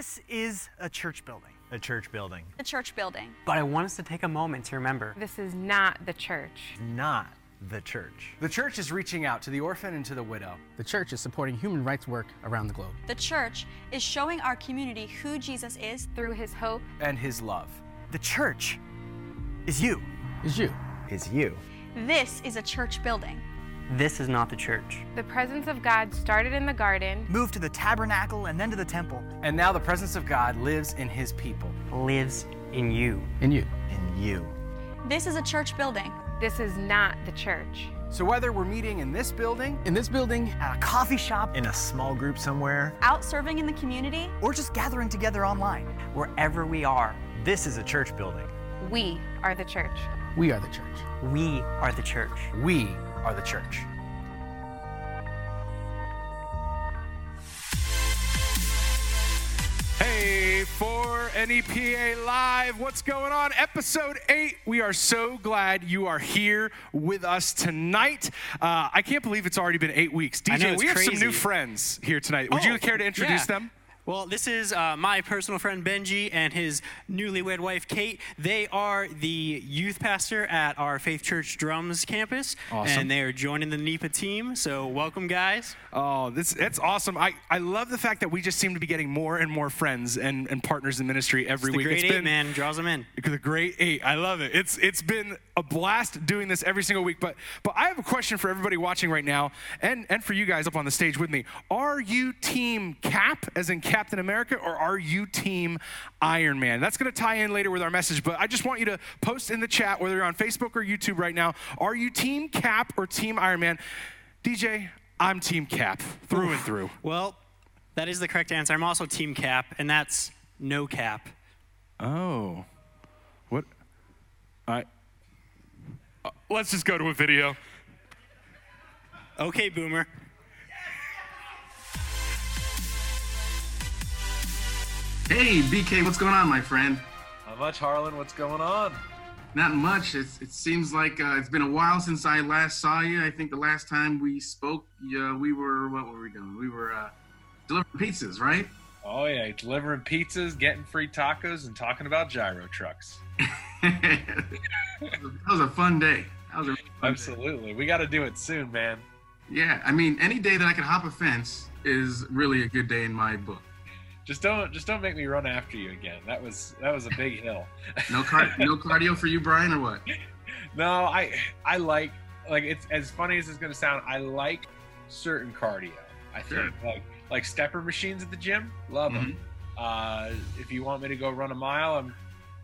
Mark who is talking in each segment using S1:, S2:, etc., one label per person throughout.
S1: This is a church building.
S2: A church building.
S3: The church building.
S4: But I want us to take a moment to remember
S5: This is not the church.
S2: Not the church.
S6: The church is reaching out to the orphan and to the widow.
S7: The church is supporting human rights work around the globe.
S3: The church is showing our community who Jesus is.
S5: Through his hope,
S6: And his love.
S1: The church is you.
S7: Is you.
S2: Is you.
S3: This is a church building.
S4: This is not the church.
S5: the presence of God started in the garden.
S1: Moved to the tabernacle and then to the temple.
S6: And now the presence of God lives in his people.
S4: Lives in you.
S7: In you.
S2: In you.
S3: This is a church building.
S5: This is not the church.
S6: So whether we're meeting in this building,
S7: In this building,
S1: At a coffee shop,
S2: In a small group somewhere.
S3: Out serving in the community.
S1: or just gathering together online.
S4: Wherever we are,
S2: This is a church building.
S5: We are the church.
S7: we are the church.
S4: we are the church.
S6: we are the church.
S8: Hey, for NEPA Live, what's going on? Episode 8. We are so glad you are here with us tonight. Uh, I can't believe it's already been eight weeks.
S9: Know,
S8: DJ,
S9: it's
S8: we have some new friends here tonight. Would
S9: Oh,
S8: you care to introduce
S9: yeah.
S8: them?
S9: Well, this is uh, my personal friend Benji and his newlywed wife Kate. They are the youth pastor at our Faith Church Drums campus,
S8: Awesome.
S9: and they are joining the NEPA team. So, welcome, guys.
S8: Oh, this that's awesome. I, I love the fact that we just seem to be getting more and more friends and, and partners in ministry every
S9: It's the
S8: week.
S9: great
S8: It's
S9: eight, man, draws them in.
S8: The great eight. I love it. It's it's been a blast doing this every single week. But but I have a question for everybody watching right now, and and for you guys up on the stage with me. Are you Team Cap, as in Captain America, or are you Team Iron Man? That's going to tie in later with our message. But I just want you to post in the chat, whether you're on Facebook or YouTube right now. Are you Team Cap or Team Iron Man? DJ, I'm Team Cap through and through.
S9: Well, that is the correct answer. I'm also Team Cap, and that's no cap.
S8: Oh, what? I. Uh, let's just go to a video.
S9: Okay, Boomer.
S10: Hey, BK, what's going on, my friend?
S11: Not much, Harlan. What's going on?
S10: Not much. It's, it seems like uh, it's been a while since I last saw you. I think the last time we spoke, uh, we were, what were we doing? We were uh, delivering pizzas, right?
S11: Oh yeah, delivering pizzas, getting free tacos, and talking about gyro trucks.
S10: that was a fun day. That was a really fun day.
S11: Absolutely, we got to do it soon, man.
S10: Yeah, I mean, any day that I can hop a fence is really a good day in my book.
S11: Just don't, just don't make me run after you again. That was, that was a big hill.
S10: No, car- no cardio for you, Brian, or what?
S11: No, I, I like, like it's as funny as it's gonna sound. I like certain cardio. I think
S10: Sure.
S11: like, like stepper machines at the gym, love them. Uh, if you want me to go run a mile, I'm,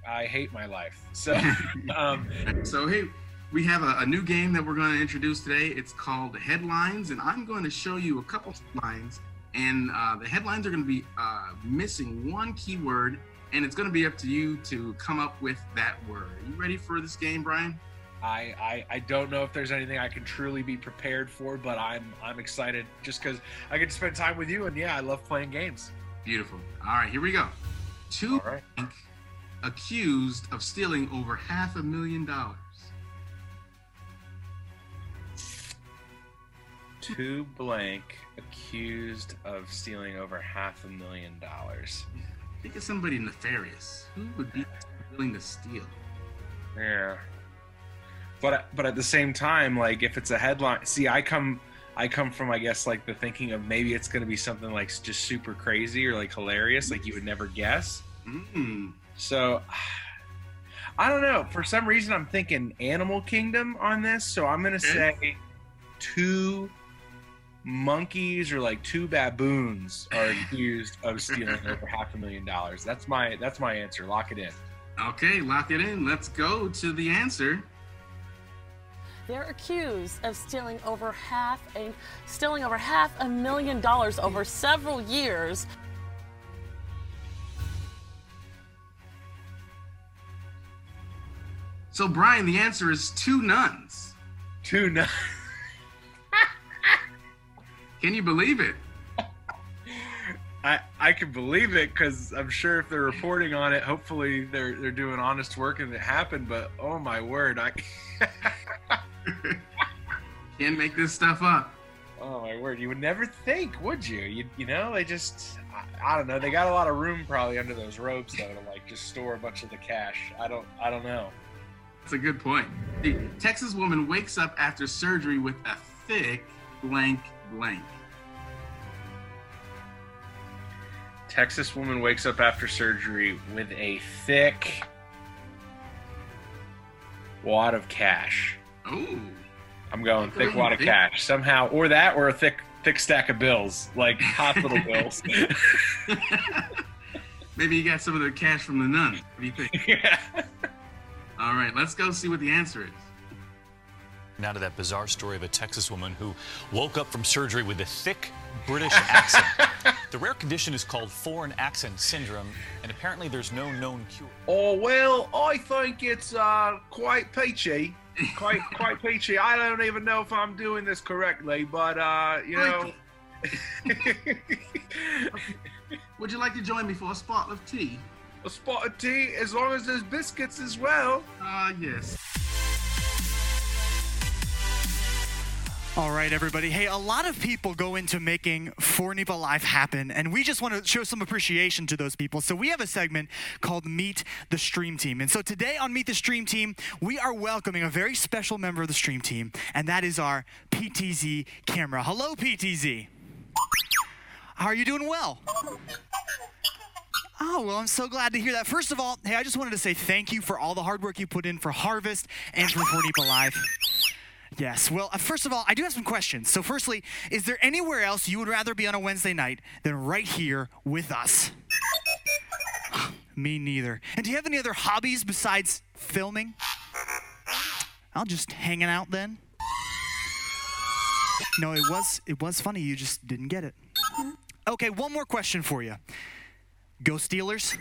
S11: I hate my life. So, um,
S10: So, hey, we have a, a new game that we're going to introduce today. It's called Headlines, and I'm going to show you a couple headlines. And uh, the headlines are going to be uh, missing one keyword, and it's going to be up to you to come up with that word. Are you ready for this game, Brian?
S11: I, I I don't know if there's anything I can truly be prepared for, but I'm I'm excited just because I get to spend time with you, and yeah, I love playing games.
S10: Beautiful. All right, here we go. Two
S11: right.
S10: blank accused of stealing over half a million dollars.
S11: Two blank accused of stealing over half a million dollars.
S10: Think of somebody nefarious. Who would be willing to steal?
S11: Yeah. But but at the same time, like if it's a headline, see, I come I come from I guess like the thinking of maybe it's going to be something like just super crazy or like hilarious, like you would never guess.
S10: Mm.
S11: So I don't know. For some reason, I'm thinking Animal Kingdom on this. So I'm gonna say two monkeys or like two baboons are accused of stealing over half a million dollars. That's my that's my answer. Lock it in.
S10: Okay, lock it in. Let's go to the answer.
S12: They're accused of stealing over half a stealing over half a million dollars over several years.
S10: So, Brian, the answer is two nuns.
S11: Two nuns.
S10: Can you believe it?
S11: I I can believe it because I'm sure if they're reporting on it, hopefully they're they're doing honest work and it happened. But oh my word, I
S10: Can't make this stuff up.
S11: oh my word, you would never think, would you? You you know, they just I, I don't know. They got a lot of room probably under those ropes though to like just store a bunch of the cash. I don't. I don't know.
S10: That's a good point. The Texas woman wakes up after surgery with a thick blank blank.
S11: Texas woman wakes up after surgery with a thick wad of cash.
S10: Ooh.
S11: I'm going
S10: Thicker
S11: thick
S10: than
S11: wad of cash somehow, or that, or a thick thick stack of bills, like hospital bills.
S10: Maybe you got some of the cash from the nun. What do you think?
S11: yeah.
S10: All right, let's go see what the answer is.
S13: Now to that bizarre story of a Texas woman who woke up from surgery with a thick British accent. the rare condition is called foreign accent syndrome, and apparently there's no known cure.
S11: Oh well, I think it's uh, quite peachy. Quite quite peachy. I don't even know if I'm doing this correctly, but uh, you know.
S10: Would you like to join me for a spot of tea?
S11: A spot of tea, as long as there's biscuits as well.
S10: Ah, yes.
S1: All right, everybody. Hey, a lot of people go into making for NEPA Live happen, and we just want to show some appreciation to those people. So we have a segment called Meet the Stream Team. And so today on Meet the Stream Team, we are welcoming a very special member of the Stream Team, and that is our PTZ camera. Hello, PTZ. How are you doing well? Oh, well, I'm so glad to hear that. First of all, hey, I just wanted to say thank you for all the hard work you put in for Harvest and for Fornipa Live. Yes. Well, uh, first of all, I do have some questions. So, firstly, is there anywhere else you would rather be on a Wednesday night than right here with us? Me neither. And do you have any other hobbies besides filming? I'll just hanging out then. No, it was it was funny. You just didn't get it. Okay, one more question for you. Go Steelers.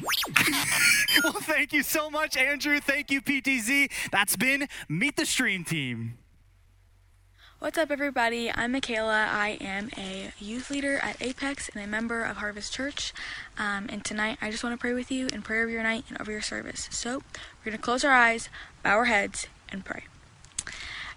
S1: well, thank you so much, Andrew. Thank you, PTZ. That's been Meet the Stream Team.
S14: What's up, everybody? I'm Michaela. I am a youth leader at Apex and a member of Harvest Church. Um, and tonight, I just want to pray with you in prayer of your night and over your service. So, we're going to close our eyes, bow our heads, and pray.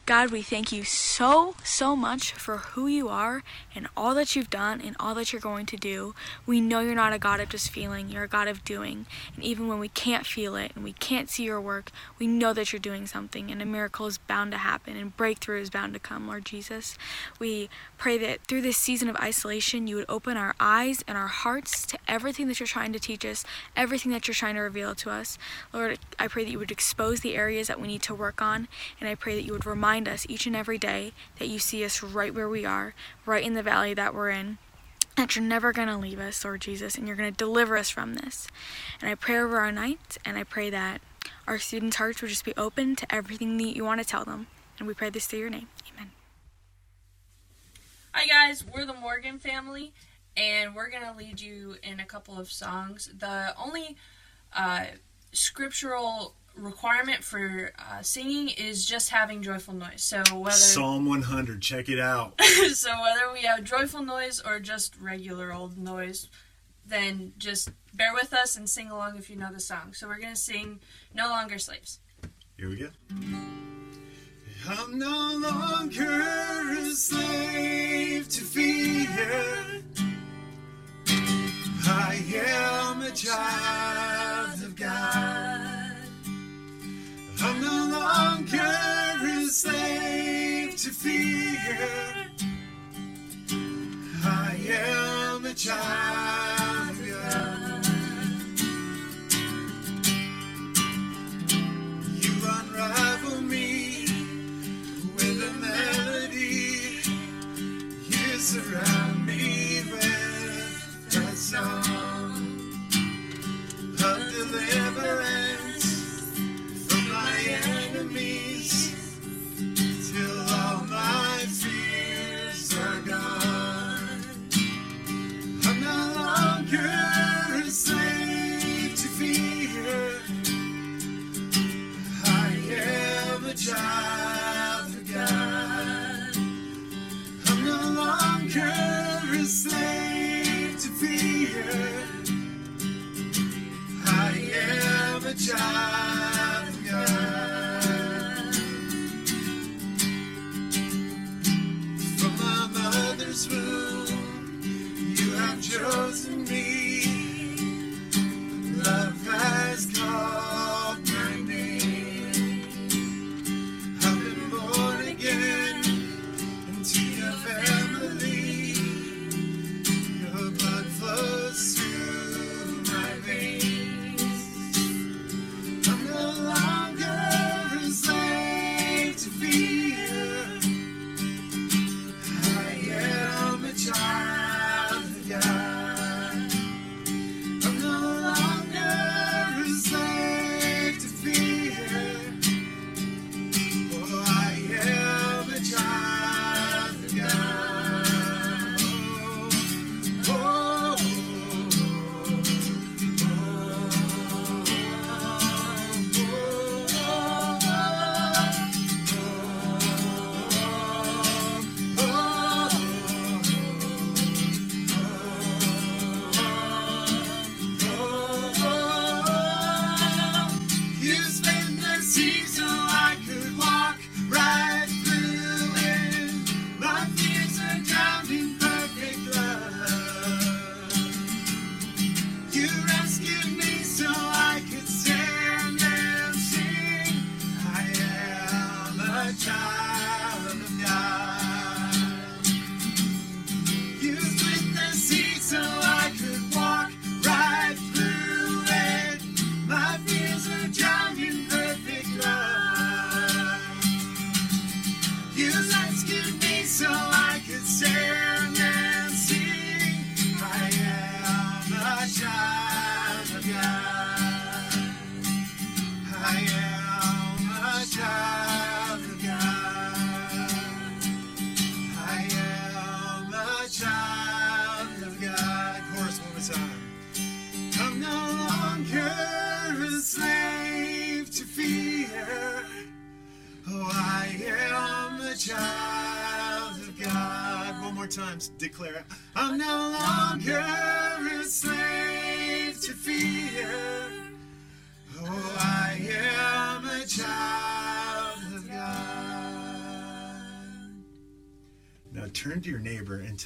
S14: God, we thank you so, so much for who you are and all that you've done and all that you're going to do. We know you're not a God of just feeling, you're a God of doing. And even when we can't feel it and we can't see your work, we know that you're doing something and a miracle is bound to happen and breakthrough is bound to come, Lord Jesus. We pray that through this season of isolation, you would open our eyes and our hearts to everything that you're trying to teach us, everything that you're trying to reveal to us. Lord, I pray that you would expose the areas that we need to work on, and I pray that you would remind us each and every day that you see us right where we are, right in the valley that we're in. That you're never going to leave us, Lord Jesus, and you're going to deliver us from this. And I pray over our night, and I pray that our students' hearts would just be open to everything that you want to tell them. And we pray this through your name. Amen.
S15: Hi guys, we're the Morgan family, and we're gonna lead you in a couple of songs. The only uh, scriptural requirement for uh, singing is just having joyful noise. So whether
S16: Psalm 100, check it out.
S15: so whether we have joyful noise or just regular old noise, then just bear with us and sing along if you know the song. So we're gonna sing "No Longer Slaves."
S16: Here we go. I'm no longer a slave to fear. I am a child of God. I'm no longer a slave to fear. I am a child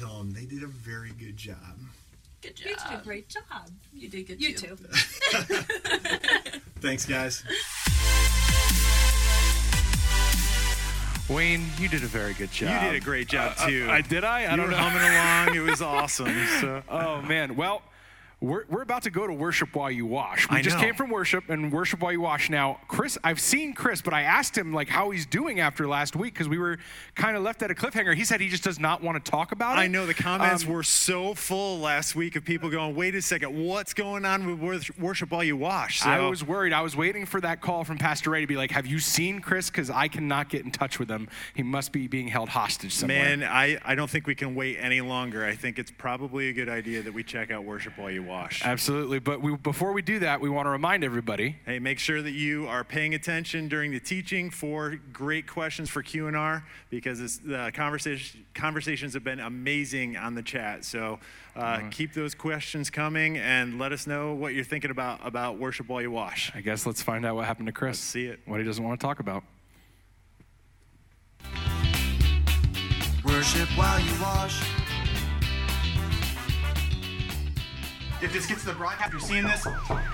S16: tell them they did a very good job.
S15: Good job.
S17: You did a great job.
S15: You did good
S17: You
S15: too.
S17: too.
S16: Thanks, guys.
S8: Wayne, you did a very good job.
S18: You did a great job
S8: Uh, uh,
S18: too.
S8: I did. I. I
S18: You
S8: don't
S18: were
S8: know.
S18: humming along. It was awesome. So.
S8: Oh man. Well, we're, we're about to go to worship while you wash. We
S18: I
S8: just
S18: know.
S8: came from worship and worship while you wash. Now, Chris, I've seen Chris, but I asked him like how he's doing after last week because we were kind of left at a cliffhanger. He said he just does not want to talk about it.
S18: I know the comments
S8: Um,
S18: were so full last week of people going, "Wait a second, what's going on with worship while you wash?" So,
S8: I was worried. I was waiting for that call from Pastor Ray to be like, "Have you seen Chris? Because I cannot get in touch with him. He must be being held hostage somewhere."
S18: man, I, I don't think we can wait any longer. I think it's probably a good idea that we check out worship while you wash.
S8: Absolutely. But we, before we do that, we want to remind everybody.
S18: Hey, make sure that you are paying attention during the teaching for great questions for Q and R because it's, the conversation conversations have been amazing on the chat. So uh, keep those questions coming and let us know what you're thinking about about worship while you wash.
S8: I guess let's find out what happened to Chris.
S18: see it.
S8: What he doesn't want to talk about.
S16: Worship while you wash.
S1: If this gets to the broadcast, you're seeing this,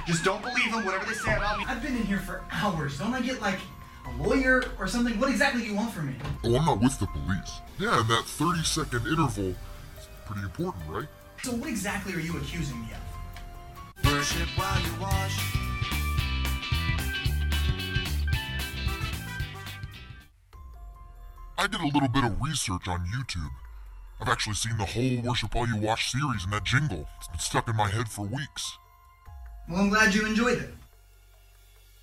S1: just don't believe them, whatever they say about me. I've been in here for hours. Don't I get like a lawyer or something? What exactly do you want from me?
S19: Oh, I'm not with the police. Yeah, and that 30 second interval is pretty important, right?
S1: So what exactly are you accusing me of?
S16: Worship while you wash.
S19: I did a little bit of research on YouTube. I've actually seen the whole Worship While You Wash series and that jingle. It's been stuck in my head for weeks.
S1: Well, I'm glad you enjoyed it.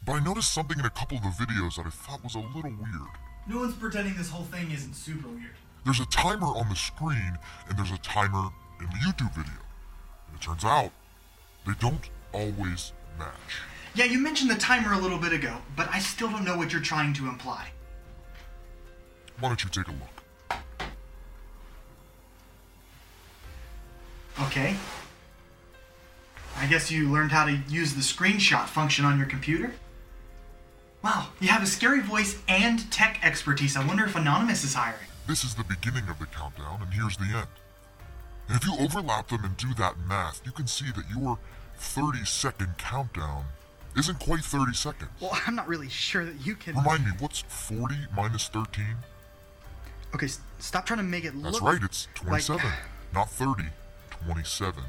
S19: But I noticed something in a couple of the videos that I thought was a little weird.
S1: No one's pretending this whole thing isn't super weird.
S19: There's a timer on the screen, and there's a timer in the YouTube video. And it turns out, they don't always match.
S1: Yeah, you mentioned the timer a little bit ago, but I still don't know what you're trying to imply.
S19: Why don't you take a look?
S1: Okay. I guess you learned how to use the screenshot function on your computer? Wow, you have a scary voice and tech expertise. I wonder if Anonymous is hiring.
S19: This is the beginning of the countdown, and here's the end. And if you overlap them and do that math, you can see that your 30 second countdown isn't quite 30 seconds.
S1: Well, I'm not really sure that you can.
S19: Remind me, what's 40 minus 13?
S1: Okay, s- stop trying to make it look.
S19: That's
S1: look.
S19: right, it's 27. Not 30, 27.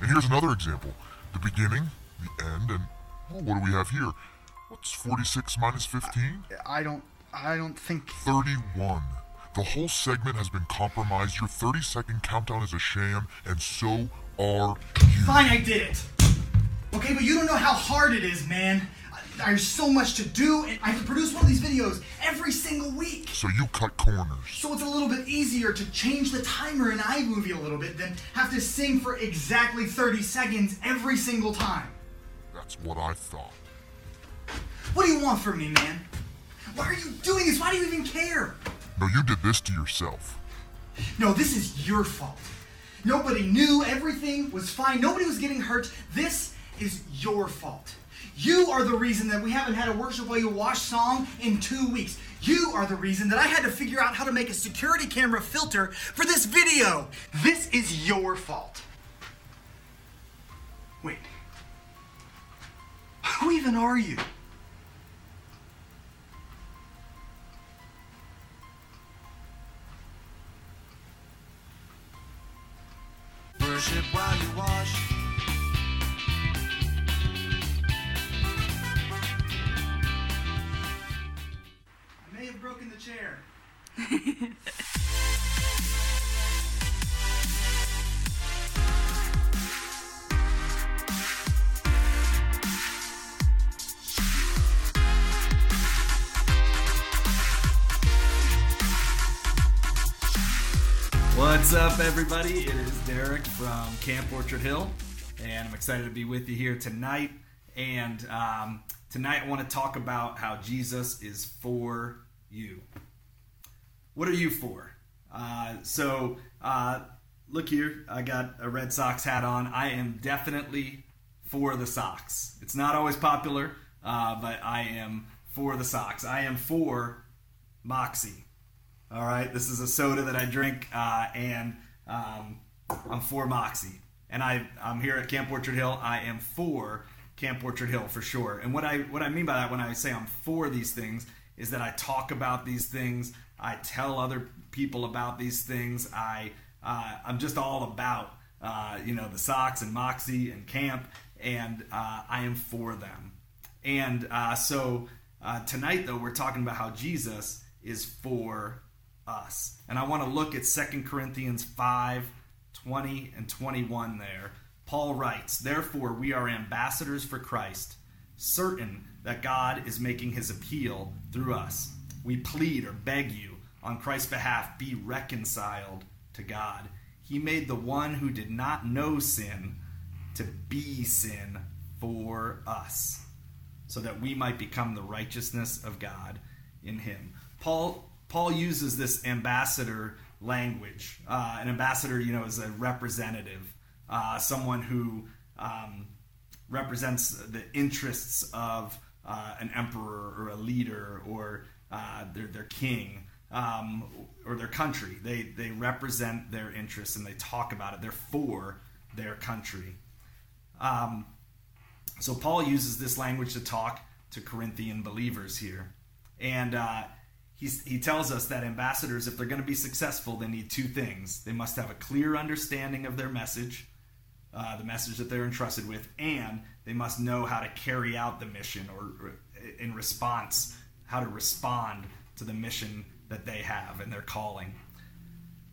S19: And here's another example the beginning, the end, and well, what do we have here? What's 46 minus 15?
S1: I don't. I don't think.
S19: 31. The whole segment has been compromised. Your 30 second countdown is a sham, and so are you.
S1: Fine, I did it. Okay, but you don't know how hard it is, man. There's so much to do, and I have to produce one of these videos every single week.
S19: So you cut corners.
S1: So it's a little bit easier to change the timer in iMovie a little bit than have to sing for exactly 30 seconds every single time.
S19: That's what I thought.
S1: What do you want from me, man? Why are you doing this? Why do you even care?
S19: No, you did this to yourself.
S1: No, this is your fault. Nobody knew. Everything was fine. Nobody was getting hurt. This is your fault. You are the reason that we haven't had a Worship While You Wash song in two weeks. You are the reason that I had to figure out how to make a security camera filter for this video. This is your fault. Wait. Who even are you?
S16: Worship while you wash.
S20: What's up, everybody? It is Derek from Camp Orchard Hill, and I'm excited to be with you here tonight. And um, tonight, I want to talk about how Jesus is for you. What are you for? Uh, so, uh, look here. I got a Red Sox hat on. I am definitely for the Sox. It's not always popular, uh, but I am for the Sox. I am for Moxie. All right, this is a soda that I drink, uh, and um, I'm for Moxie. And I, I'm here at Camp Orchard Hill. I am for Camp Orchard Hill for sure. And what I what I mean by that when I say I'm for these things is that I talk about these things. I tell other people about these things. I uh, I'm just all about uh, you know the Sox and Moxie and Camp, and uh, I am for them. And uh, so uh, tonight though we're talking about how Jesus is for us, and I want to look at Second Corinthians five. 20 and 21 there. Paul writes, Therefore, we are ambassadors for Christ, certain that God is making his appeal through us. We plead or beg you, on Christ's behalf, be reconciled to God. He made the one who did not know sin to be sin for us, so that we might become the righteousness of God in him. Paul, Paul uses this ambassador language. Uh, an ambassador, you know, is a representative, uh, someone who um, represents the interests of uh, an emperor or a leader or uh, their, their king um, or their country. They, they represent their interests and they talk about it. They're for their country. Um, so Paul uses this language to talk to Corinthian believers here. And uh, he tells us that ambassadors, if they're going to be successful, they need two things. They must have a clear understanding of their message, uh, the message that they're entrusted with, and they must know how to carry out the mission or, or in response, how to respond to the mission that they have and their calling.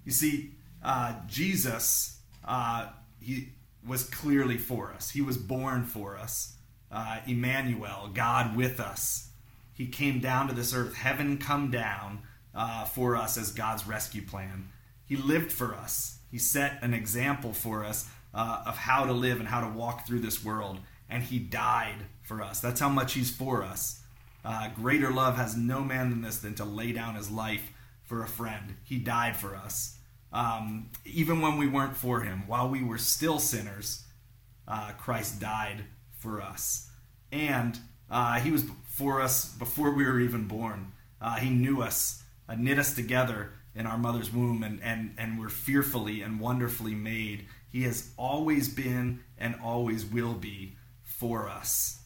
S20: You see, uh, Jesus, uh, he was clearly for us. He was born for us. Uh, Emmanuel, God with us. He came down to this earth, heaven come down uh, for us as God's rescue plan. He lived for us. He set an example for us uh, of how to live and how to walk through this world. And He died for us. That's how much He's for us. Uh, greater love has no man than this than to lay down His life for a friend. He died for us. Um, even when we weren't for Him, while we were still sinners, uh, Christ died for us. And uh, He was for us before we were even born. Uh, he knew us, uh, knit us together in our mother's womb, and, and, and we're fearfully and wonderfully made. He has always been and always will be for us.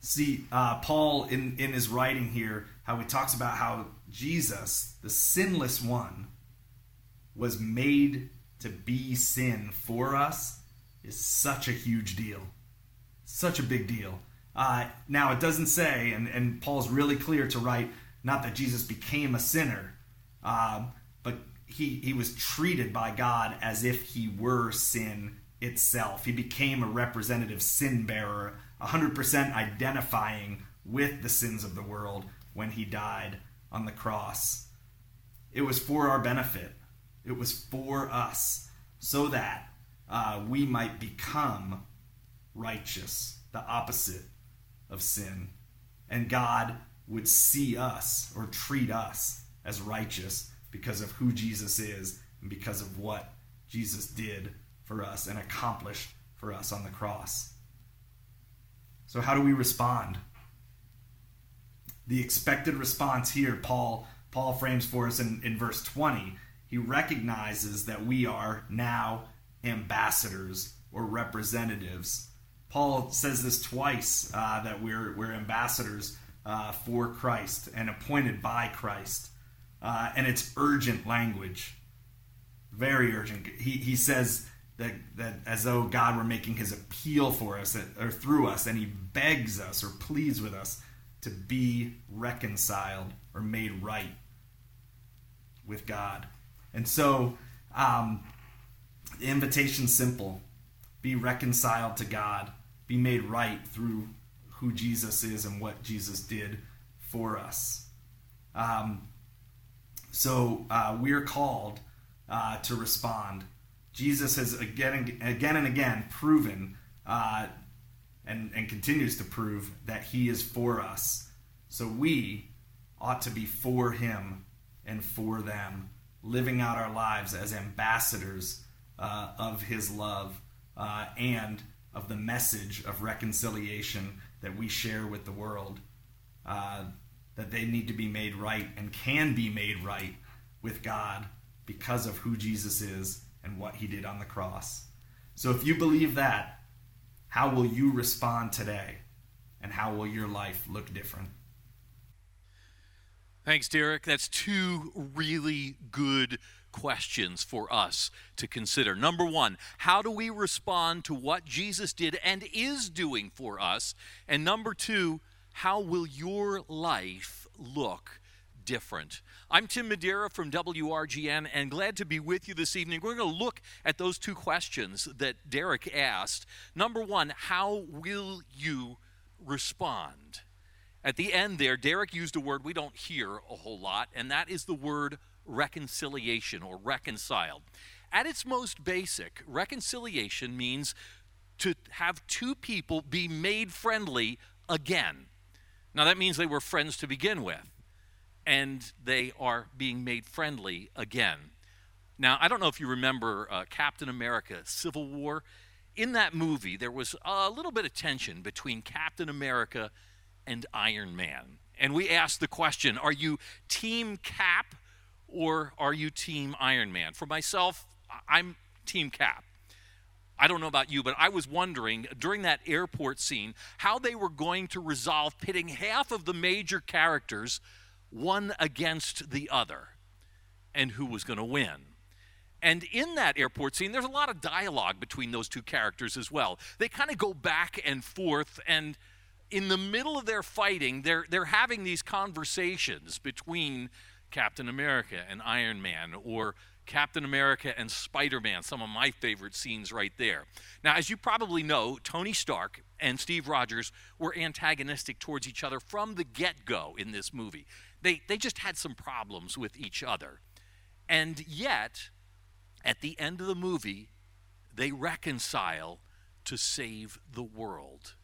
S20: See, uh, Paul, in, in his writing here, how he talks about how Jesus, the sinless one, was made to be sin for us, is such a huge deal. Such a big deal. Uh, now, it doesn't say, and, and Paul's really clear to write, not that Jesus became a sinner, uh, but he, he was treated by God as if he were sin itself. He became a representative sin bearer, 100% identifying with the sins of the world when he died on the cross. It was for our benefit, it was for us, so that uh, we might become righteous, the opposite of sin. And God would see us or treat us as righteous because of who Jesus is and because of what Jesus did for us and accomplished for us on the cross. So, how do we respond? The expected response here, Paul, Paul frames for us in, in verse 20. He recognizes that we are now ambassadors or representatives Paul says this twice uh, that we're, we're ambassadors uh, for Christ and appointed by Christ. Uh, and it's urgent language, very urgent. He, he says that, that as though God were making his appeal for us or through us, and he begs us or pleads with us to be reconciled or made right with God. And so um, the invitation's simple be reconciled to God be made right through who Jesus is and what Jesus did for us. Um, so uh, we're called uh, to respond. Jesus has again and again and again proven uh, and, and continues to prove that he is for us. So we ought to be for him and for them, living out our lives as ambassadors uh, of His love uh, and of the message of reconciliation that we share with the world. Uh, that they need to be made right and can be made right with God because of who Jesus is and what he did on the cross. So if you believe that, how will you respond today? And how will your life look different?
S17: Thanks, Derek. That's two really good questions for us to consider. Number one, how do we respond to what Jesus did and is doing for us? And number two, how will your life look different? I'm Tim Madeira from WRGN and glad to be with you this evening. We're going to look at those two questions that Derek asked. Number one, how will you respond? At the end there, Derek used a word we don't hear a whole lot, and that is the word reconciliation or reconciled. At its most basic, reconciliation means to have two people be made friendly again. Now, that means they were friends to begin with, and they are being made friendly again. Now, I don't know if you remember uh, Captain America Civil War. In that movie, there was a little bit of tension between Captain America and Iron Man. And we asked the question are you Team Cap or are you Team Iron Man? For myself, I'm Team Cap. I don't know about you, but I was wondering during that airport scene how they were going to resolve pitting half of the major characters one against the other and who was going to win. And in that airport scene, there's a lot of dialogue between those two characters as well. They kind of go back and forth, and in the middle of their fighting, they're, they're having these conversations between Captain America and Iron Man, or Captain America and Spider Man, some of my favorite scenes right there. Now, as you probably know, Tony Stark and Steve Rogers were antagonistic towards each other from the get go in this movie. They, they just had some problems with each other. And yet, at the end of the movie, they reconcile to save the world.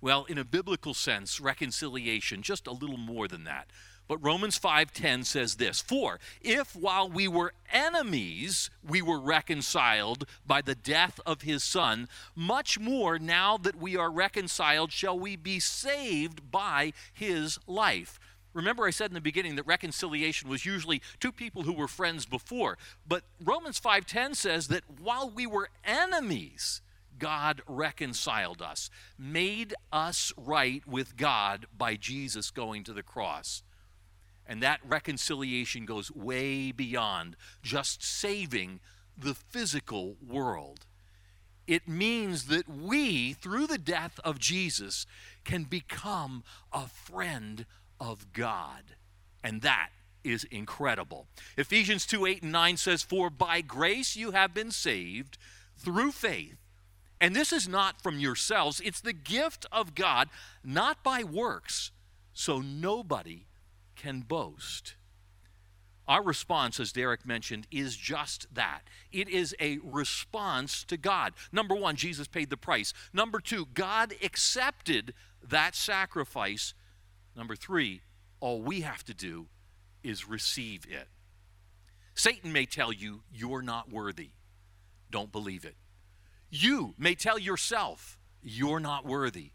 S17: Well, in a biblical sense, reconciliation, just a little more than that. But Romans 5:10 says this, "For if while we were enemies we were reconciled by the death of his son, much more now that we are reconciled shall we be saved by his life." Remember, I said in the beginning that reconciliation was usually two people who were friends before. But Romans 5:10 says that while we were enemies, God reconciled us, made us right with God by Jesus going to the cross. And that reconciliation goes way beyond just saving the physical world. It means that we, through the death of Jesus, can become a friend of God. And that is incredible. Ephesians 2 8 and 9 says, For by grace you have been saved through faith. And this is not from yourselves, it's the gift of God, not by works, so nobody can boast. Our response, as Derek mentioned, is just that. It is a response to God. Number one, Jesus paid the price. Number two, God accepted that sacrifice. Number three, all we have to do is receive it. Satan may tell you you're not worthy. Don't believe it. You may tell yourself you're not worthy.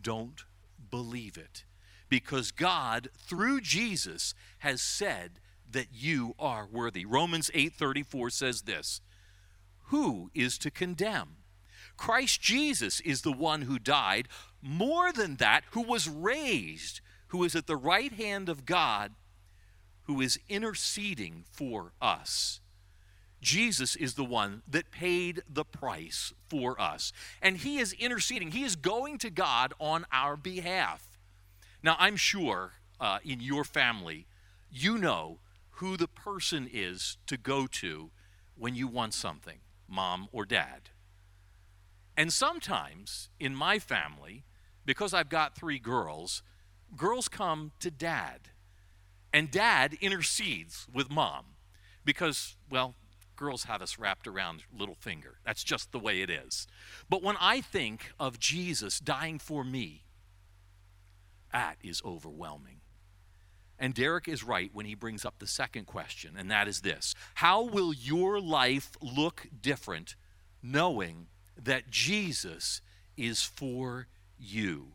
S17: Don't believe it because God through Jesus has said that you are worthy. Romans 8:34 says this, who is to condemn? Christ Jesus is the one who died, more than that, who was raised, who is at the right hand of God, who is interceding for us. Jesus is the one that paid the price for us. And he is interceding, he is going to God on our behalf. Now, I'm sure uh, in your family, you know who the person is to go to when you want something, mom or dad. And sometimes in my family, because I've got three girls, girls come to dad. And dad intercedes with mom because, well, girls have us wrapped around little finger. That's just the way it is. But when I think of Jesus dying for me, that is overwhelming. And Derek is right when he brings up the second question, and that is this How will your life look different knowing that Jesus is for you?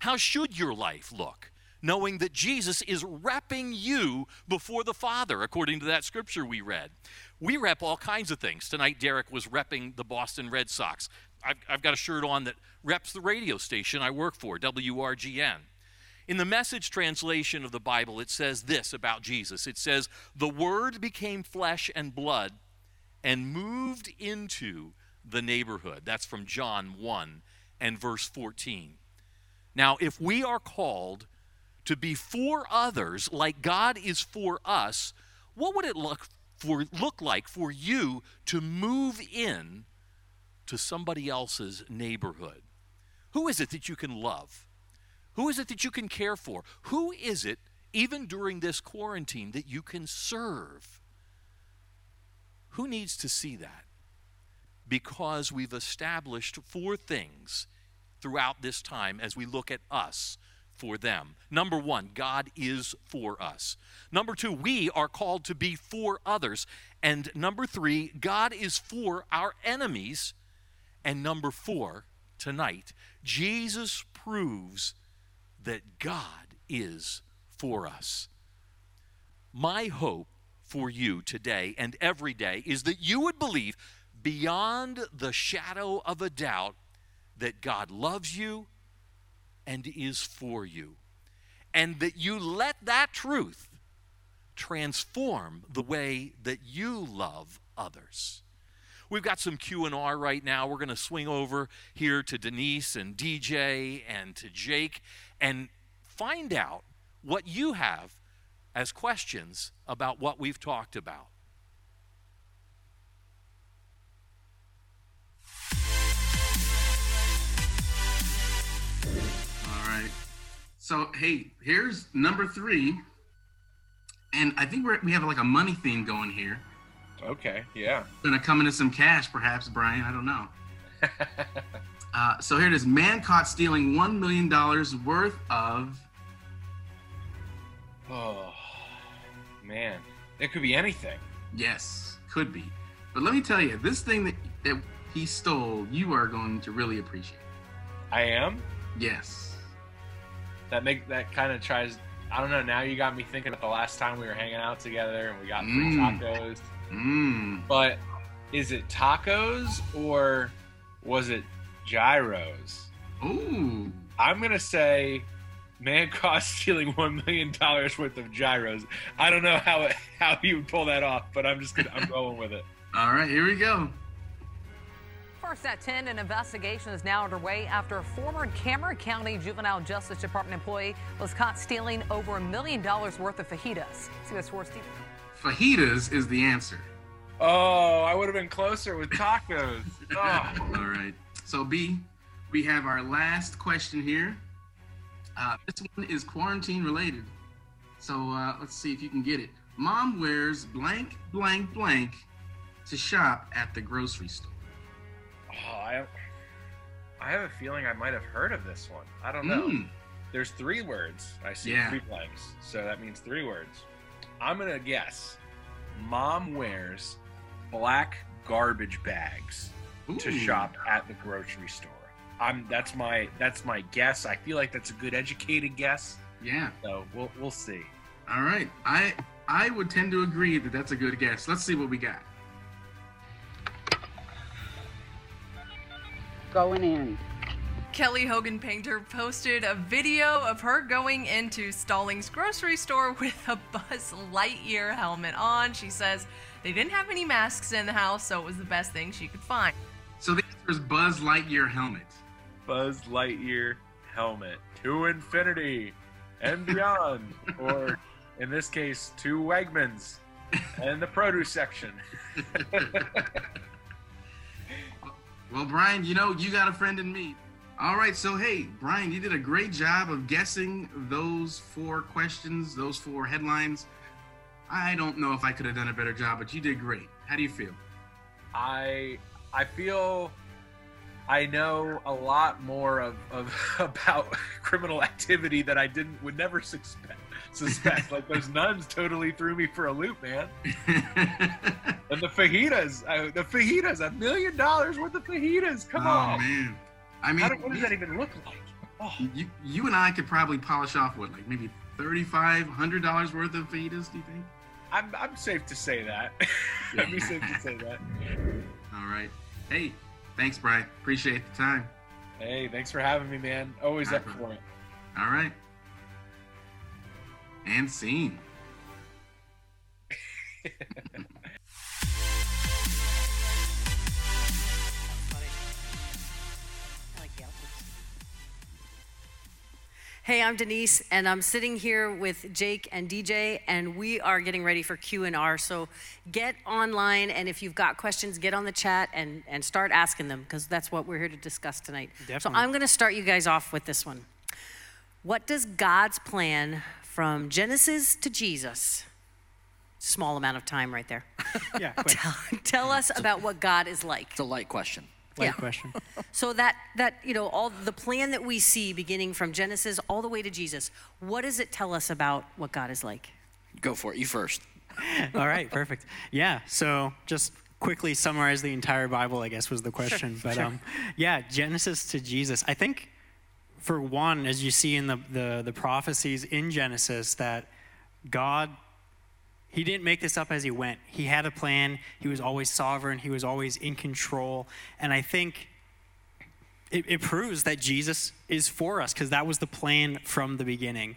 S17: How should your life look knowing that Jesus is wrapping you before the Father, according to that scripture we read? We rep all kinds of things. Tonight, Derek was repping the Boston Red Sox. I've, I've got a shirt on that reps the radio station I work for, WRGN. In the message translation of the Bible, it says this about Jesus it says, The Word became flesh and blood and moved into the neighborhood. That's from John 1 and verse 14. Now, if we are called to be for others like God is for us, what would it look for look like for you to move in to somebody else's neighborhood? Who is it that you can love? Who is it that you can care for? Who is it, even during this quarantine, that you can serve? Who needs to see that? Because we've established four things throughout this time as we look at us for them. Number one, God is for us. Number two, we are called to be for others. And number three, God is for our enemies. And number four, tonight, Jesus proves that God is for us. My hope for you today and every day is that you would believe beyond the shadow of a doubt that God loves you and is for you. And that you let that truth transform the way that you love others. We've got some Q&R right now. We're going to swing over here to Denise and DJ and to Jake and find out what you have as questions about what we've talked about.
S10: Right. So hey, here's number three, and I think we're, we have like a money theme going here.
S11: Okay. Yeah.
S10: Gonna come into some cash, perhaps, Brian. I don't know. uh, so here it is: man caught stealing one million dollars worth of.
S11: Oh, man. It could be anything.
S10: Yes, could be. But let me tell you, this thing that, that he stole, you are going to really appreciate.
S11: I am?
S10: Yes.
S11: That make that kind of tries I don't know, now you got me thinking of the last time we were hanging out together and we got free
S10: Mm.
S11: tacos.
S10: Mmm.
S11: But is it tacos or was it gyros?
S10: Ooh.
S11: I'm gonna say man caught stealing one million dollars worth of gyros. I don't know how it, how you would pull that off, but I'm just gonna I'm going with it.
S10: All right, here we go.
S21: First at 10, an investigation is now underway after a former Cameron County Juvenile Justice Department employee was caught stealing over a million dollars worth of fajitas. CBS 4 Steve.
S10: Fajitas is the answer.
S11: Oh, I would have been closer with tacos. Oh.
S10: All right. So B, we have our last question here. Uh, this one is quarantine related. So uh, let's see if you can get it. Mom wears blank, blank, blank to shop at the grocery store.
S11: Oh, I, I have a feeling I might have heard of this one. I don't know.
S10: Mm.
S11: There's three words. I see
S10: Yeah.
S11: three blanks, so that means three words. I'm gonna guess. Mom wears black garbage bags to shop at the grocery store. I'm. That's my. That's my guess. I feel like that's a good educated guess.
S10: Yeah.
S11: So we'll we'll see.
S10: All right. I I would tend to agree that that's a good guess. Let's see what we got.
S22: Going in.
S23: Kelly Hogan Painter posted a video of her going into Stallings grocery store with a Buzz Lightyear helmet on. She says they didn't have any masks in the house, so it was the best thing she could find.
S10: So the answer is Buzz Lightyear helmet.
S11: Buzz Lightyear helmet to infinity and beyond, or in this case, to Wegmans and the produce section.
S10: Well, Brian, you know, you got a friend in me. All right, so hey, Brian, you did a great job of guessing those four questions, those four headlines. I don't know if I could have done a better job, but you did great. How do you feel?
S11: I I feel I know a lot more of, of about criminal activity that I didn't would never suspect suspect. like those nuns totally threw me for a loop, man. and the fajitas, uh, the fajitas, a million dollars worth of fajitas. Come
S10: oh,
S11: on,
S10: man. I mean,
S11: what does that even look like?
S10: You, you and I could probably polish off what, like maybe thirty-five hundred dollars worth of fajitas. Do you think?
S11: I'm, I'm safe to say that. I'd be safe to say that.
S10: All right. Hey, thanks, Brian. Appreciate the time.
S11: Hey, thanks for having me, man. Always up for it.
S10: All right. And scene.
S24: Hey, I'm Denise, and I'm sitting here with Jake and DJ, and we are getting ready for Q and R. So get online, and if you've got questions, get on the chat and and start asking them because that's what we're here to discuss tonight. So I'm going to start you guys off with this one. What does God's plan from Genesis to Jesus? Small amount of time right there.
S9: yeah.
S24: tell, tell us about what God is like.
S25: It's a light question.
S9: Light
S24: Yeah.
S9: question.
S24: So that that you know all the plan that we see beginning from Genesis all the way to Jesus, what does it tell us about what God is like?
S25: Go for it. You first.
S9: All right, perfect. Yeah, so just quickly summarize the entire Bible, I guess was the question. but
S25: sure.
S9: um, yeah, Genesis to Jesus. I think for one, as you see in the, the, the prophecies in Genesis, that God, He didn't make this up as He went. He had a plan, He was always sovereign, He was always in control. And I think it, it proves that Jesus is for us because that was the plan from the beginning.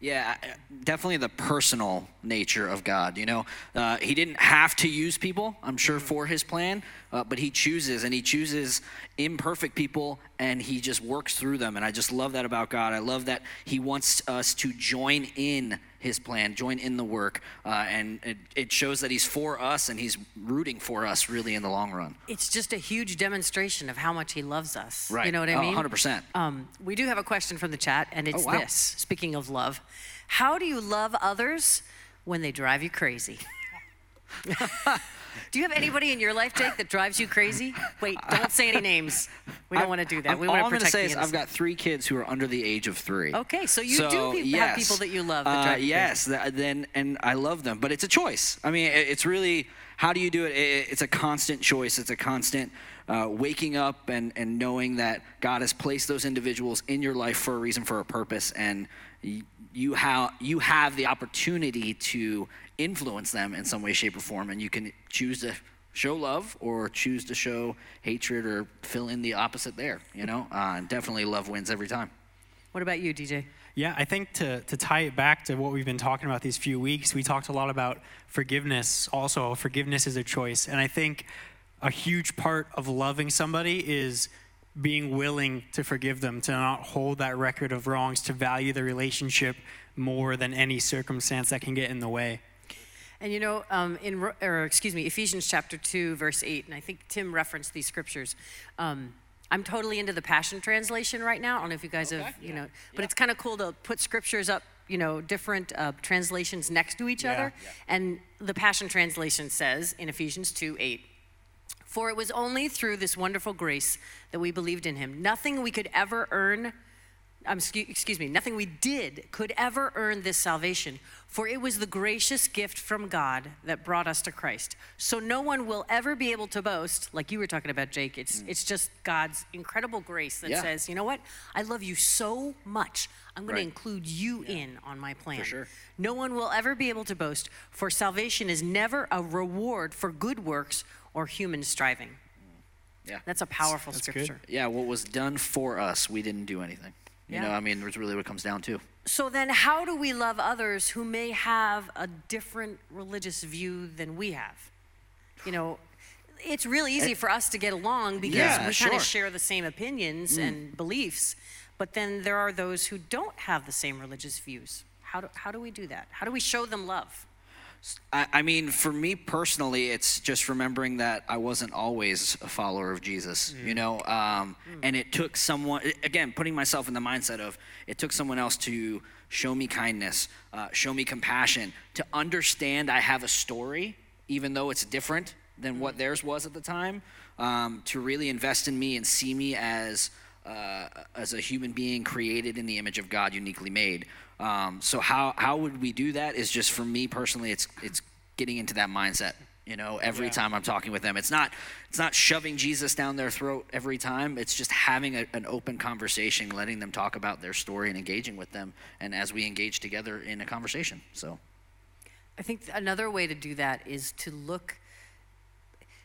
S25: Yeah, definitely the personal nature of God. You know, uh, He didn't have to use people, I'm sure, for His plan, uh, but He chooses, and He chooses imperfect people, and He just works through them. And I just love that about God. I love that He wants us to join in His plan, join in the work, uh, and it, it shows that He's for us and He's rooting for us, really, in the long run.
S24: It's just a huge demonstration of how much He loves us.
S25: Right.
S24: You know what I
S25: Oh,
S24: mean?
S25: 100%.
S24: Um, we do have a question from the chat, and it's
S25: Oh, wow.
S24: this. Speaking of love, how do you love others when they drive you crazy? do you have anybody in your life, Jake, that drives you crazy? Wait, don't say any names. We don't want to do that.
S25: I'm-
S24: we
S25: all
S24: want
S25: I'm
S24: to
S25: gonna
S24: protect
S25: say is I've got three kids who are under the age of three.
S24: Okay, so you
S25: So,
S24: do pe- have people that you love that
S25: Uh,
S24: you
S25: yes, that, then and I love them, but it's a choice. I mean, it- it's really how do you do it? It- It's a constant choice. It's a constant uh, waking up and and knowing that God has placed those individuals in your life for a reason, for a purpose, and you have you have the opportunity to influence them in some way, shape, or form, and you can choose to show love or choose to show hatred or fill in the opposite there. You know, uh, definitely love wins every time.
S24: What about you, DJ?
S9: Yeah, I think to, to tie it back to what we've been talking about these few weeks, we talked a lot about forgiveness. Also, forgiveness is a choice. And I think a huge part of loving somebody is being willing to forgive them, to not hold that record of wrongs, to value the relationship more than any circumstance that can get in the way.
S24: And you know, um, in or excuse me, Ephesians chapter two, verse eight, and I think Tim referenced these scriptures. Um, I'm totally into the Passion Translation right now. I don't know if you guys have, you know, but it's kind of cool to put scriptures up, you know, different uh, translations next to each
S22: Yeah,
S24: other. And the Passion Translation says in Ephesians 2 8, For it was only through this wonderful grace that we believed in him. Nothing we could ever earn, um, excuse, me, nothing we did could ever earn this salvation. For it was the gracious gift from God that brought us to Christ. So no one will ever be able to boast, like you were talking about, Jake. It's, it's just God's incredible grace that
S25: Yeah.
S24: says, you know what? I love you so much. I'm going
S25: Right.
S24: to include you in on my plan.
S25: sure.
S24: No one will ever be able to boast, for salvation is never a reward for good works or human striving.
S25: Yeah.
S24: That's a powerful scripture.
S25: Yeah, what was done for us, we didn't do anything. You
S24: Yeah.
S25: know, I mean, it's really what it comes down to.
S24: So then, how do we love others who may have a different religious view than we have? You know, it's really easy for us to get along because
S25: Yeah,
S24: we kind of share the same opinions
S25: Mm.
S24: and beliefs. But then there are those who don't have the same religious views. How do, how do we do that? How do we show them love?
S25: I, I mean, for me personally, it's just remembering that I wasn't always a follower of Jesus, you know, um, and it took someone, again, putting myself in the mindset of it took someone else to show me kindness, uh, show me compassion, to understand I have a story, even though it's different than what theirs was at the time, um, to really invest in me and see me as uh, as a human being created in the image of God, uniquely made. Um, so how how would we do that? Is just for me personally, it's it's getting into that mindset. You know, every
S9: Yeah.
S25: time I'm talking with them, it's not it's not shoving Jesus down their throat every time. It's just having a, an open conversation, letting them talk about their story and engaging with them, and as we engage together in a conversation. So.
S24: I think another way to do that is to look,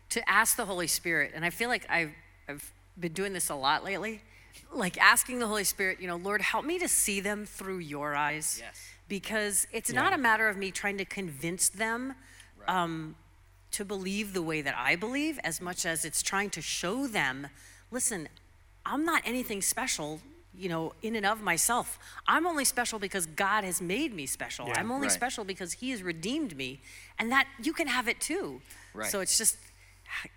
S24: to ask the Holy Spirit. And I feel like I've, I've been doing this a lot lately. Like asking the Holy Spirit, you know, Lord, help me to see them through your eyes.
S25: Yes.
S24: Because it's
S25: Yeah.
S24: not a matter of me trying to convince them um, to believe the way that I believe as much as it's trying to show them, listen, I'm not anything special, you know, in and of myself. I'm only special because God has made me special.
S25: Yeah,
S24: I'm only
S25: right.
S24: special because He has redeemed me, and that you can have it too.
S25: Right.
S24: So it's just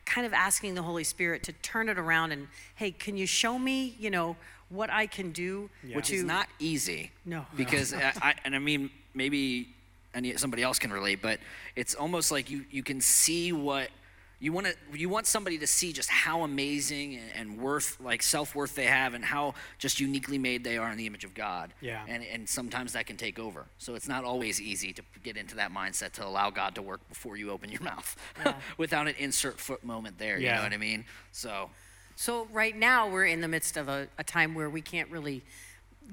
S24: kind of asking the Holy Spirit to turn it around and, hey, can you show me, you know, what I can do?
S25: which
S24: to,
S25: is not easy.
S24: No.
S25: because I, I, and I mean maybe any somebody else can relate, but it's almost like you you can see what you want to you want somebody to see just how amazing and, and worth like self worth they have and how just uniquely made they are in the image of God.
S9: Yeah.
S25: And and sometimes that can take over. So it's not always easy to get into that mindset to allow God to work before you open your mouth without an insert foot moment there.
S24: yeah.
S25: You know what I mean? So.
S24: So right now we're in the midst of a, a time where we can't really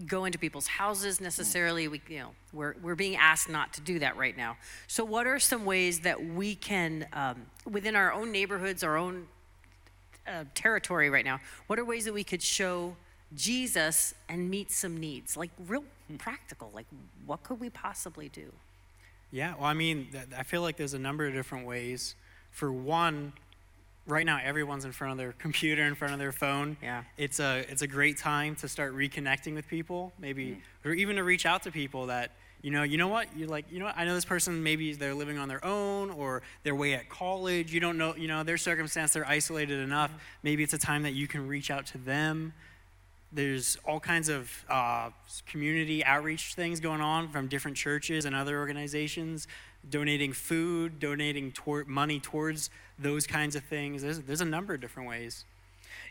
S24: go into people's houses necessarily. We, you know, we're we're being asked not to do that right now. So what are some ways that we can, um, within our own neighborhoods, our own uh, territory right now, what are ways that we could show Jesus and meet some needs, like real practical? Like what could we possibly do?
S9: Yeah, well, I mean, I feel like there's a number of different ways. For one, right now everyone's in front of their computer, in front of their phone.
S24: Yeah.
S9: It's a it's a great time to start reconnecting with people, maybe, mm. or even to reach out to people that you know. You know what? You're like, you know what? I know this person. Maybe they're living on their own, or they're way at college. You don't know, you know, their circumstance. They're isolated enough. Mm-hmm. Maybe it's a time that you can reach out to them there's all kinds of uh, community outreach things going on from different churches and other organizations donating food donating toward money towards those kinds of things there's, there's a number of different ways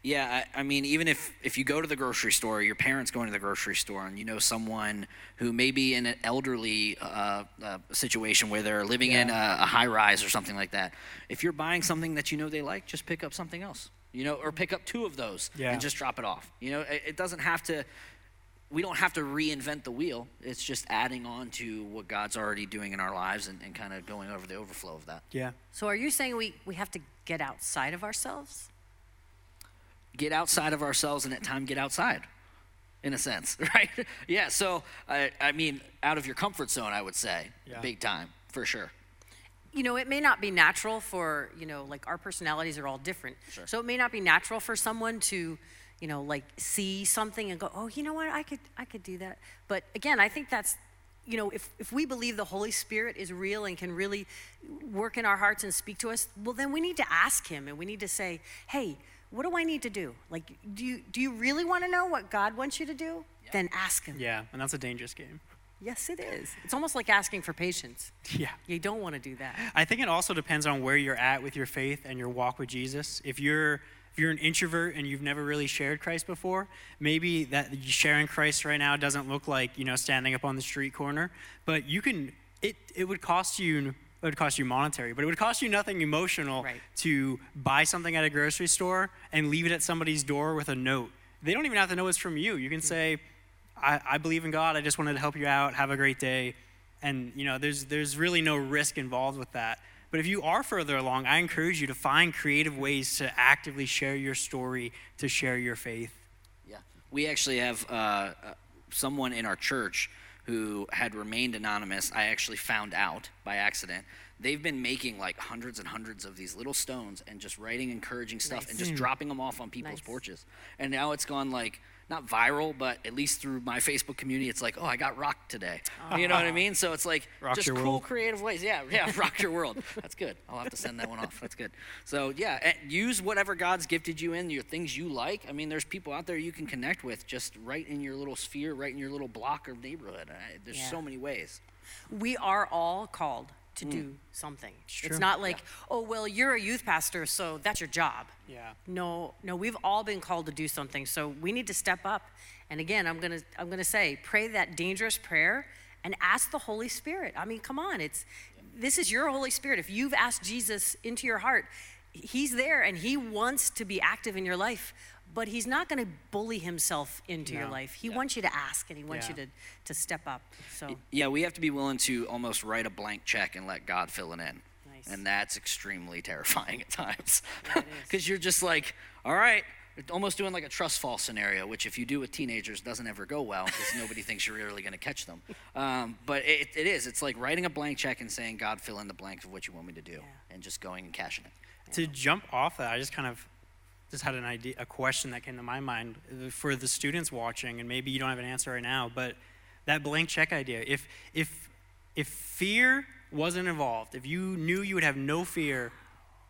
S25: Yeah, I, I mean, even if if you go to the grocery store, your parents going to the grocery store, and you know someone who may be in an elderly uh, uh, situation where they're living in a, a high rise or something like that. If you're buying something that you know they like, just pick up something else. You know, or pick up two of those
S9: Yeah.
S25: and just drop it off. You know, it, it doesn't have to. We don't have to reinvent the wheel. It's just adding on to what God's already doing in our lives and, and kind of going over the overflow of that.
S9: yeah
S24: So are you saying we, we have to get outside of ourselves?
S25: get outside of ourselves and at time get outside in a sense right yeah so I, I mean out of your comfort zone i would say
S24: Yeah.
S25: big time for sure
S24: you know, it may not be natural for, you know, like our personalities are all different. Sure. So it may not be natural for someone to, you know, like see something and go, "Oh, you know what? I could I could do that." But again, I think that's you know, if, if we believe the Holy Spirit is real and can really work in our hearts and speak to us, well, then we need to ask Him and we need to say, hey, what do I need to do? Like, do you, do you really want to know what God wants you to do? Then ask Him.
S9: yeah and that's a dangerous game
S24: Yes, it is. It's almost like asking for patience.
S9: yeah
S24: You don't want to do that.
S9: I think it also depends on where you're at with your faith and your walk with Jesus. If you're if you're an introvert and you've never really shared Christ before, maybe that sharing Christ right now doesn't look like you know standing up on the street corner. But you can. It it would cost you. It would cost you monetary, but it would cost you nothing emotional right. to buy something at a grocery store and leave it at somebody's door with a note. They don't even have to know it's from you. You can hmm. say, I, I believe in God. I just wanted to help you out. Have a great day. And you know, there's there's really no risk involved with that. But if you are further along, I encourage you to find creative ways to actively share your story, to share your faith.
S25: yeah we actually have uh, uh, someone in our church who had remained anonymous i actually found out by accident they've been making like hundreds and hundreds of these little stones and just writing encouraging stuff
S24: Nice.
S25: and just
S24: Mm.
S25: dropping them off on people's
S24: Nice.
S25: porches and now it's gone like not viral but at least through my facebook community it's like oh i got rocked today. Oh. You know what i mean? So it's like
S9: Rocked
S25: just cool
S9: world.
S25: creative ways. Yeah yeah rock your world. That's good. I'll have to send that one off. That's good. So yeah use whatever god's gifted you in your things you like. I mean there's people out there you can connect with just right in your little sphere right in your little block or neighborhood. There's
S24: Yeah.
S25: so many ways.
S24: We are all called to
S9: Mm.
S24: do something. It's not like, oh, well, you're a youth pastor, so that's your job.
S9: Yeah.
S24: No, no, we've all been called to do something, so we need to step up. And again, I'm gonna, I'm gonna say, pray that dangerous prayer and ask the Holy Spirit. I mean, come on, it's, this is your Holy Spirit. If you've asked Jesus into your heart, He's there and He wants to be active in your life. But he's not going to bully himself into your life. He wants you to ask and he wants
S25: Yeah.
S24: you to, to step up. So
S25: Yeah, we have to be willing to almost write a blank check and let God fill it in.
S24: Nice.
S25: And that's extremely terrifying at times. Because you're just like, all right, almost doing like a trust fall scenario, which if you do with teenagers doesn't ever go well because nobody thinks you're really going to catch them. Um, but it, it is. It's like writing a blank check and saying, God, fill in the blanks of what you want me to do, and just going and cashing it.
S9: to jump off that, I just kind of just had an idea, a question that came to my mind for the students watching, and maybe you don't have an answer right now, but that blank check idea. If if if fear wasn't involved, if you knew you would have no fear,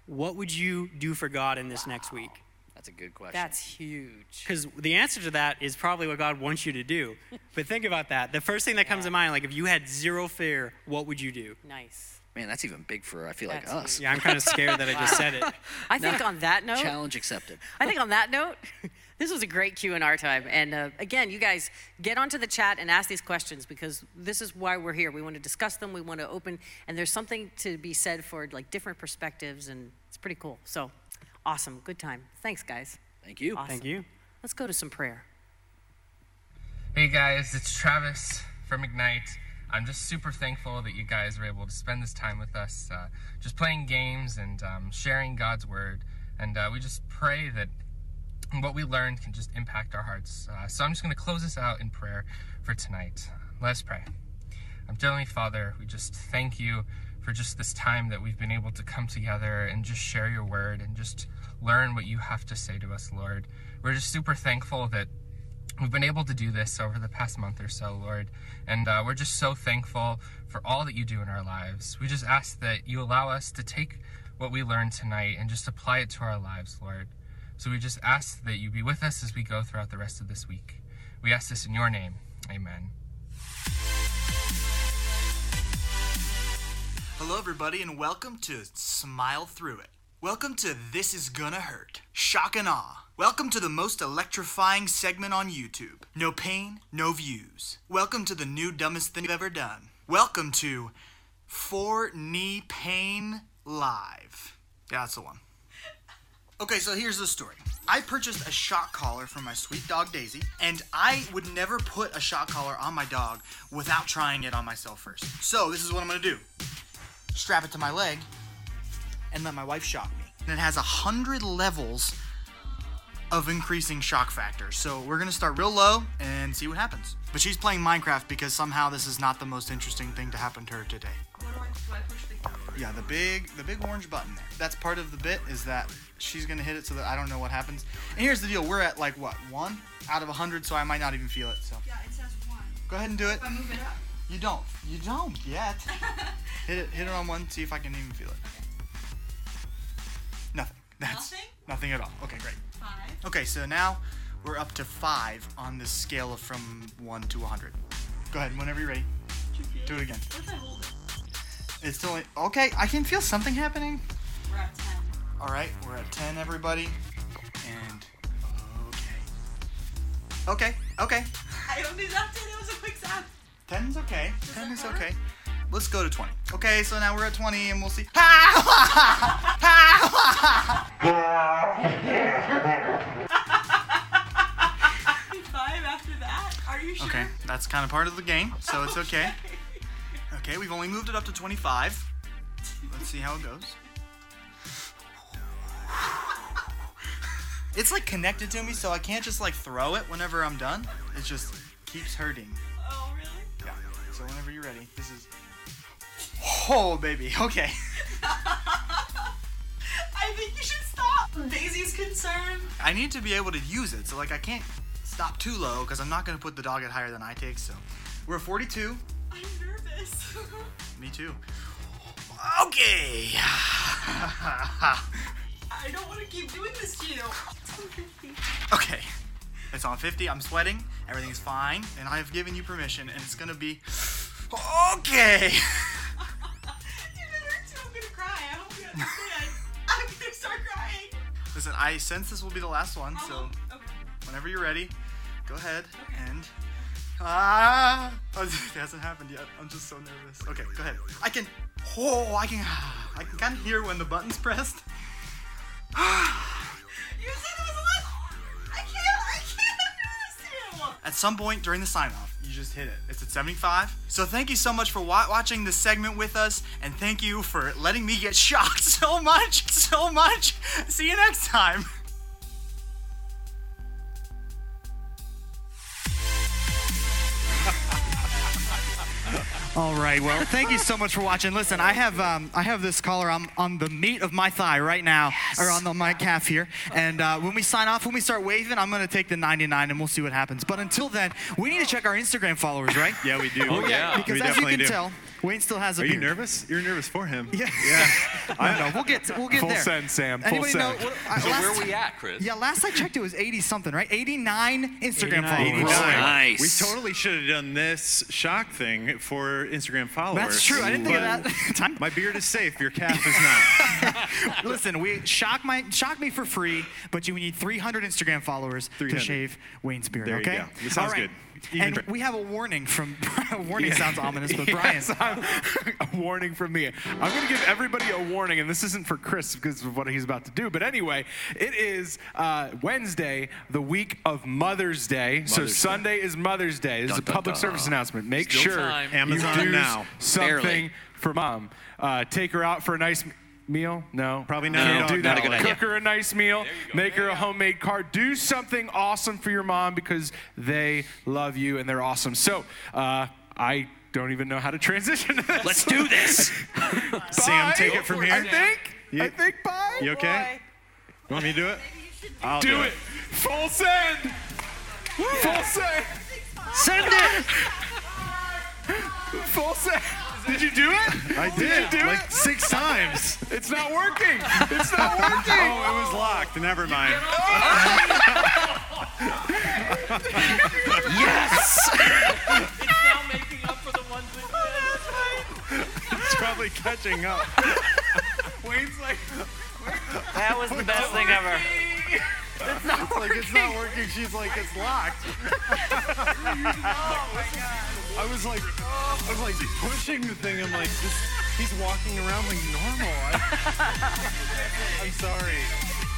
S9: what would you do for God in this next week?
S25: That's a good question.
S24: That's huge.
S9: Because the answer to that is probably what God wants you to do. but think about that. The first thing that comes to mind, like if you had zero fear, what would you do?
S24: Nice.
S25: Man, that's even big for I feel like us.
S9: huge. Yeah, I'm kinda scared that I just said it.
S24: I think on that note,
S25: challenge accepted.
S24: I think on that note, this was a great Q and R time. And uh, again, you guys get onto the chat and ask these questions because this is why we're here. We want to discuss them. We want to open, and there's something to be said for like different perspectives, and it's pretty cool. So, awesome, good time. Thanks, guys.
S25: Thank you.
S24: Awesome.
S9: Thank you.
S24: Let's go to some prayer.
S26: Hey guys, it's Travis from Ignite. I'm just super thankful that you guys were able to spend this time with us, uh, just playing games and um, sharing God's word. And uh, we just pray that what we learned can just impact our hearts. Uh, so I'm just going to close this out in prayer for tonight. Let's pray. Um, Heavenly Father, we just thank you for just this time that we've been able to come together and just share your word and just learn what you have to say to us, Lord. We're just super thankful that we've been able to do this over the past month or so, Lord. And uh, we're just so thankful for all that you do in our lives. We just ask that you allow us to take what we learned tonight and just apply it to our lives, Lord. So we just ask that you be with us as we go throughout the rest of this week. We ask this in your name. Amen.
S1: Hello, everybody, and welcome to Smile Through It. Welcome to This Is Gonna Hurt. Shock and awe. Welcome to the most electrifying segment on YouTube. No pain, no views. Welcome to the new dumbest thing you've ever done. Welcome to For NEPA Live. Yeah, that's the one. Okay, so here's the story. I purchased a shock collar for my sweet dog Daisy, and I would never put a shock collar on my dog without trying it on myself first. So this is what I'm gonna do strap it to my leg, and let my wife shock me. And it has a hundred levels of increasing shock factor. So we're gonna start real low and see what happens. But she's playing Minecraft because somehow this is not the most interesting thing to happen to her today. Yeah, the big the big orange button there. That's part of the bit is that she's gonna hit it so that I don't know what happens. And here's the deal, we're at like what, one out of a hundred, so I might not even feel it. So
S27: Yeah, it says one.
S1: go ahead and do it.
S27: If I move it up.
S1: You don't. You don't yet. hit it hit it on one, see if I can even feel it. Nothing. That's
S27: Nothing?
S1: nothing at all. Okay, great.
S27: Five.
S1: Okay, so now we're up to five on this scale of from one to 100. Go ahead, whenever you're ready. Do it again.
S27: What I hold it?
S1: It's still okay. I can feel something happening.
S27: We're at 10.
S1: All right, we're at 10, everybody. And okay. Okay, okay.
S27: I only zapped it. It was a quick zap.
S1: 10 is okay.
S27: Does
S1: 10 is
S27: count?
S1: okay. Let's go to 20. Okay, so now we're at 20 and we'll see.
S27: Five after that? Are you sure?
S1: Okay, that's kind of part of the game, so it's okay. Okay, we've only moved it up to 25. Let's see how it goes. It's like connected to me, so I can't just like throw it whenever I'm done. It just keeps hurting.
S27: Oh, really?
S1: Yeah. So whenever you're ready, this is. Oh, baby. Okay.
S27: I think you should stop. Daisy's concerned.
S1: I need to be able to use it, so like I can't stop too low because I'm not gonna put the dog at higher than I take. So we're at 42.
S27: I'm nervous.
S1: Me too. Okay.
S27: I don't want to keep doing this to you.
S1: Okay. It's on 50. I'm sweating. Everything's fine. And I have given you permission. And it's going to be. Okay. Listen, I sense this will be the last one, so whenever you're ready, go ahead and. Ah! Oh, it hasn't happened yet. I'm just so nervous. Okay, go ahead. I can. Oh, I can. I can kind of hear when the button's pressed.
S27: You said it was. I can't. I can't understand.
S1: At some point during the sign off, you just hit it. It's at 75. So thank you so much for wa- watching this segment with us, and thank you for letting me get shocked so much, so much. See you next time. All right. Well, thank you so much for watching. Listen, I have um, I have this collar on, on the meat of my thigh right now, or on the, my calf here. And uh, when we sign off, when we start waving, I'm gonna take the 99, and we'll see what happens. But until then, we need to check our Instagram followers, right?
S16: Yeah, we do.
S1: Oh, yeah. Because
S16: We
S1: as you
S16: definitely
S1: can
S16: do.
S1: tell, Wayne still has a beard.
S16: Are you
S1: beard.
S16: nervous? You're nervous for him.
S1: Yeah.
S16: Yeah.
S1: I don't know. We'll get we'll get
S8: Full
S1: there.
S8: send, Sam. Full
S1: Anybody know?
S8: send.
S1: What, uh,
S17: So
S1: last
S17: where are we at, Chris?
S1: Yeah, last I checked, it was 80 something, right? 89 Instagram
S16: 89.
S1: followers.
S25: Nice.
S16: We totally should have done this shock thing for Instagram followers.
S1: That's true. I didn't think of that.
S16: My beard is safe. Your calf is not.
S1: Listen, we shock my shock me for free, but you need 300 Instagram followers
S16: 300.
S1: to shave Wayne's beard.
S16: There you
S1: okay,
S16: go. This sounds
S1: All right.
S16: good. Even
S1: and we have a warning from. warning
S8: Yeah.
S1: sounds ominous, but Brian.
S8: Yes, I'm- a warning from me. I'm going to give everybody a warning, and this isn't for Chris because of what he's about to do. But anyway, it is uh, Wednesday, the week of Mother's Day. so
S16: Mother's Day.
S8: Sunday is Mother's Day. This is a
S25: Dun, dun,
S8: public
S25: dun.
S8: service announcement. Make
S17: Still
S8: sure
S17: time.
S16: Amazon
S8: you do
S16: now.
S8: something
S25: Barely.
S8: for mom. Uh, take her out for a nice m- meal. No,
S16: Probably not.
S8: Can't
S16: No,
S8: do
S25: not
S8: that.
S25: a good
S8: Cook
S25: idea.
S8: her a nice meal. Make her a homemade card. Do something awesome for your mom because they love you and they're awesome. So uh, I don't even know how to transition to this.
S25: Let's do this.
S16: Sam, take it from here.
S8: I think.
S16: You-
S8: I think bye.
S16: You okay? You want me to do it? I'll
S8: do, it. Full send. Full send.
S25: Send it.
S8: Full send. Did you do it?
S16: I
S8: Did
S16: did,
S8: you do
S16: like
S8: it?
S16: six times.
S8: It's not working. It's not oh, working.
S16: Oh, it was locked. Never mind.
S25: Yes.
S27: It's now making up for the ones oh, that
S16: It's probably catching up.
S8: Wayne's like,
S28: That was the best thing ever.
S16: It's like it's not working. She's like it's locked. Oh, I was like, I was like pushing the thing. I'm like, this, he's walking around like normal. I, I'm sorry.